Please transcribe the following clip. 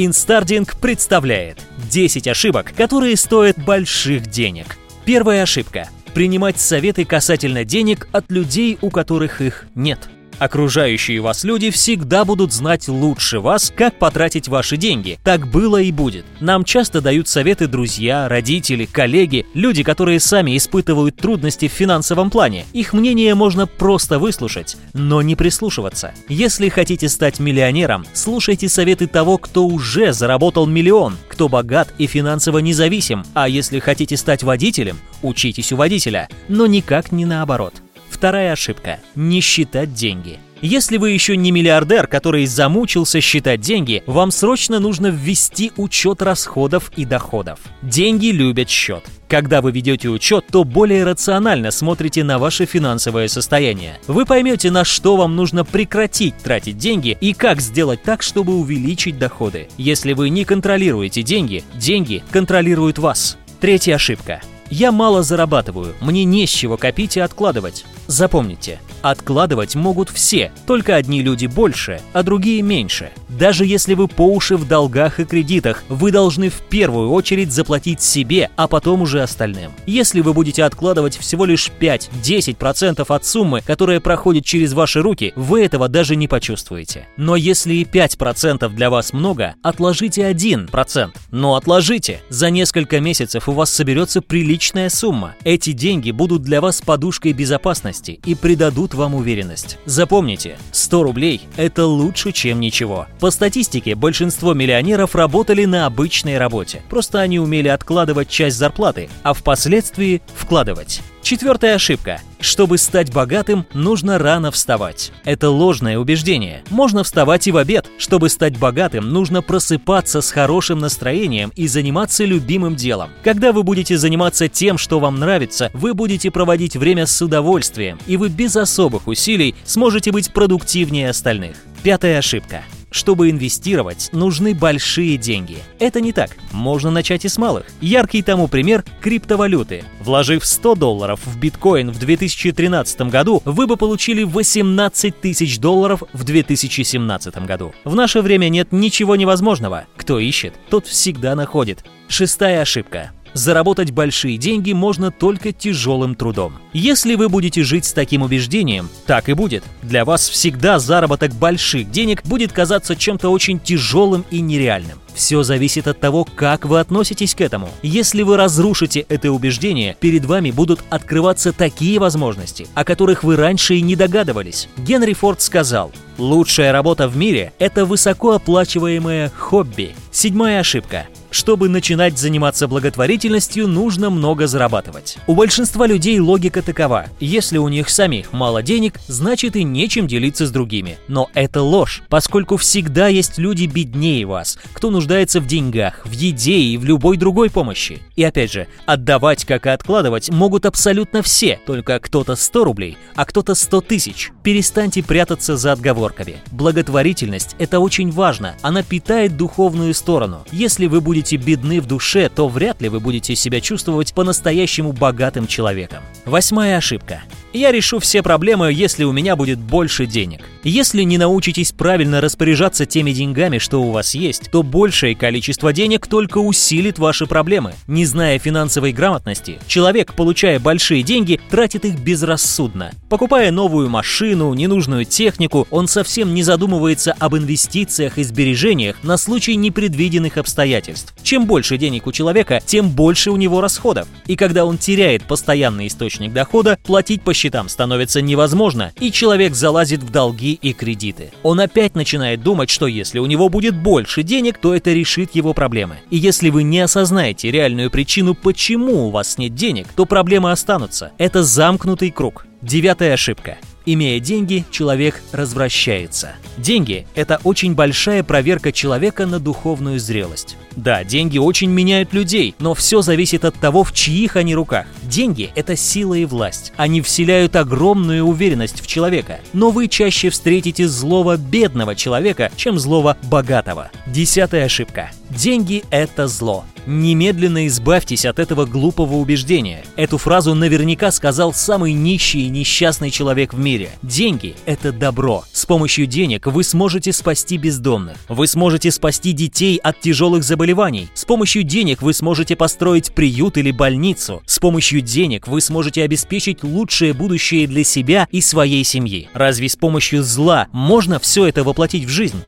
Инстардинг представляет 10 ошибок, которые стоят больших денег. Первая ошибка – принимать советы касательно денег от людей, у которых их нет – Окружающие вас люди всегда будут знать лучше вас, как потратить ваши деньги. Так было и будет. Нам часто дают советы друзья, родители, коллеги, люди, которые сами испытывают трудности в финансовом плане. Их мнение можно просто выслушать, но не прислушиваться. Если хотите стать миллионером, слушайте советы того, кто уже заработал миллион, кто богат и финансово независим. А если хотите стать водителем, учитесь у водителя, но никак не наоборот. Вторая ошибка – не считать деньги. Если вы еще не миллиардер, который замучился считать деньги, вам срочно нужно ввести учет расходов и доходов. Деньги любят счет. Когда вы ведете учет, то более рационально смотрите на ваше финансовое состояние. Вы поймете, на что вам нужно прекратить тратить деньги и как сделать так, чтобы увеличить доходы. Если вы не контролируете деньги, деньги контролируют вас. Третья ошибка. Я мало зарабатываю, мне не с чего копить и откладывать. Запомните, откладывать могут все, только одни люди больше, а другие меньше. Даже если вы по уши в долгах и кредитах, вы должны в первую очередь заплатить себе, а потом уже остальным. Если вы будете откладывать всего лишь 5-10% от суммы, которая проходит через ваши руки, вы этого даже не почувствуете. Но если и 5% для вас много, отложите 1%. Но отложите. За несколько месяцев у вас соберется приличная сумма. Эти деньги будут для вас подушкой безопасности ценности и придадут вам уверенность. Запомните, 100 рублей – это лучше, чем ничего. По статистике, большинство миллионеров работали на обычной работе. Просто они умели откладывать часть зарплаты, а впоследствии вкладывать. Четвертая ошибка. Чтобы стать богатым, нужно рано вставать. Это ложное убеждение. Можно вставать и в обед. Чтобы стать богатым, нужно просыпаться с хорошим настроением и заниматься любимым делом. Когда вы будете заниматься тем, что вам нравится, вы будете проводить время с удовольствием, и вы без особых усилий сможете быть продуктивнее остальных. Пятая ошибка. Чтобы инвестировать, нужны большие деньги. Это не так. Можно начать и с малых. Яркий тому пример – криптовалюты. Вложив 100 долларов в биткоин в 2013 году, вы бы получили 18 тысяч долларов в 2017 году. В наше время нет ничего невозможного. Кто ищет, тот всегда находит. Шестая ошибка. Заработать большие деньги можно только тяжелым трудом. Если вы будете жить с таким убеждением, так и будет. Для вас всегда заработок больших денег будет казаться чем-то очень тяжелым и нереальным. Все зависит от того, как вы относитесь к этому. Если вы разрушите это убеждение, перед вами будут открываться такие возможности, о которых вы раньше и не догадывались. Генри Форд сказал, лучшая работа в мире – это высокооплачиваемое хобби. Седьмая ошибка. Чтобы начинать заниматься благотворительностью, нужно много зарабатывать. У большинства людей логика такова. Если у них самих мало денег, значит и нечем делиться с другими. Но это ложь, поскольку всегда есть люди беднее вас, кто нуждается в деньгах, в еде и в любой другой помощи. И опять же, отдавать, как и откладывать, могут абсолютно все, только кто-то 100 рублей, а кто-то 100 тысяч. Перестаньте прятаться за отговорками. Благотворительность – это очень важно, она питает духовную сторону. Если вы будете будете бедны в душе, то вряд ли вы будете себя чувствовать по-настоящему богатым человеком. Восьмая ошибка. Я решу все проблемы, если у меня будет больше денег. Если не научитесь правильно распоряжаться теми деньгами, что у вас есть, то большее количество денег только усилит ваши проблемы. Не зная финансовой грамотности, человек, получая большие деньги, тратит их безрассудно. Покупая новую машину, ненужную технику, он совсем не задумывается об инвестициях и сбережениях на случай непредвиденных обстоятельств. Чем больше денег у человека, тем больше у него расходов. И когда он теряет постоянный источник дохода, платить по счетам становится невозможно, и человек залазит в долги и кредиты. Он опять начинает думать, что если у него будет больше денег, то это решит его проблемы. И если вы не осознаете реальную причину, почему у вас нет денег, то проблемы останутся. Это замкнутый круг. Девятая ошибка. Имея деньги, человек развращается. Деньги – это очень большая проверка человека на духовную зрелость. Да, деньги очень меняют людей, но все зависит от того, в чьих они руках. Деньги – это сила и власть. Они вселяют огромную уверенность в человека. Но вы чаще встретите злого бедного человека, чем злого богатого. Десятая ошибка. Деньги – это зло. Немедленно избавьтесь от этого глупого убеждения. Эту фразу наверняка сказал самый нищий и несчастный человек в мире. Деньги – это добро. С помощью денег вы сможете спасти бездомных. Вы сможете спасти детей от тяжелых заболеваний. С помощью денег вы сможете построить приют или больницу. С помощью денег вы сможете обеспечить лучшее будущее для себя и своей семьи. Разве с помощью зла можно все это воплотить в жизнь?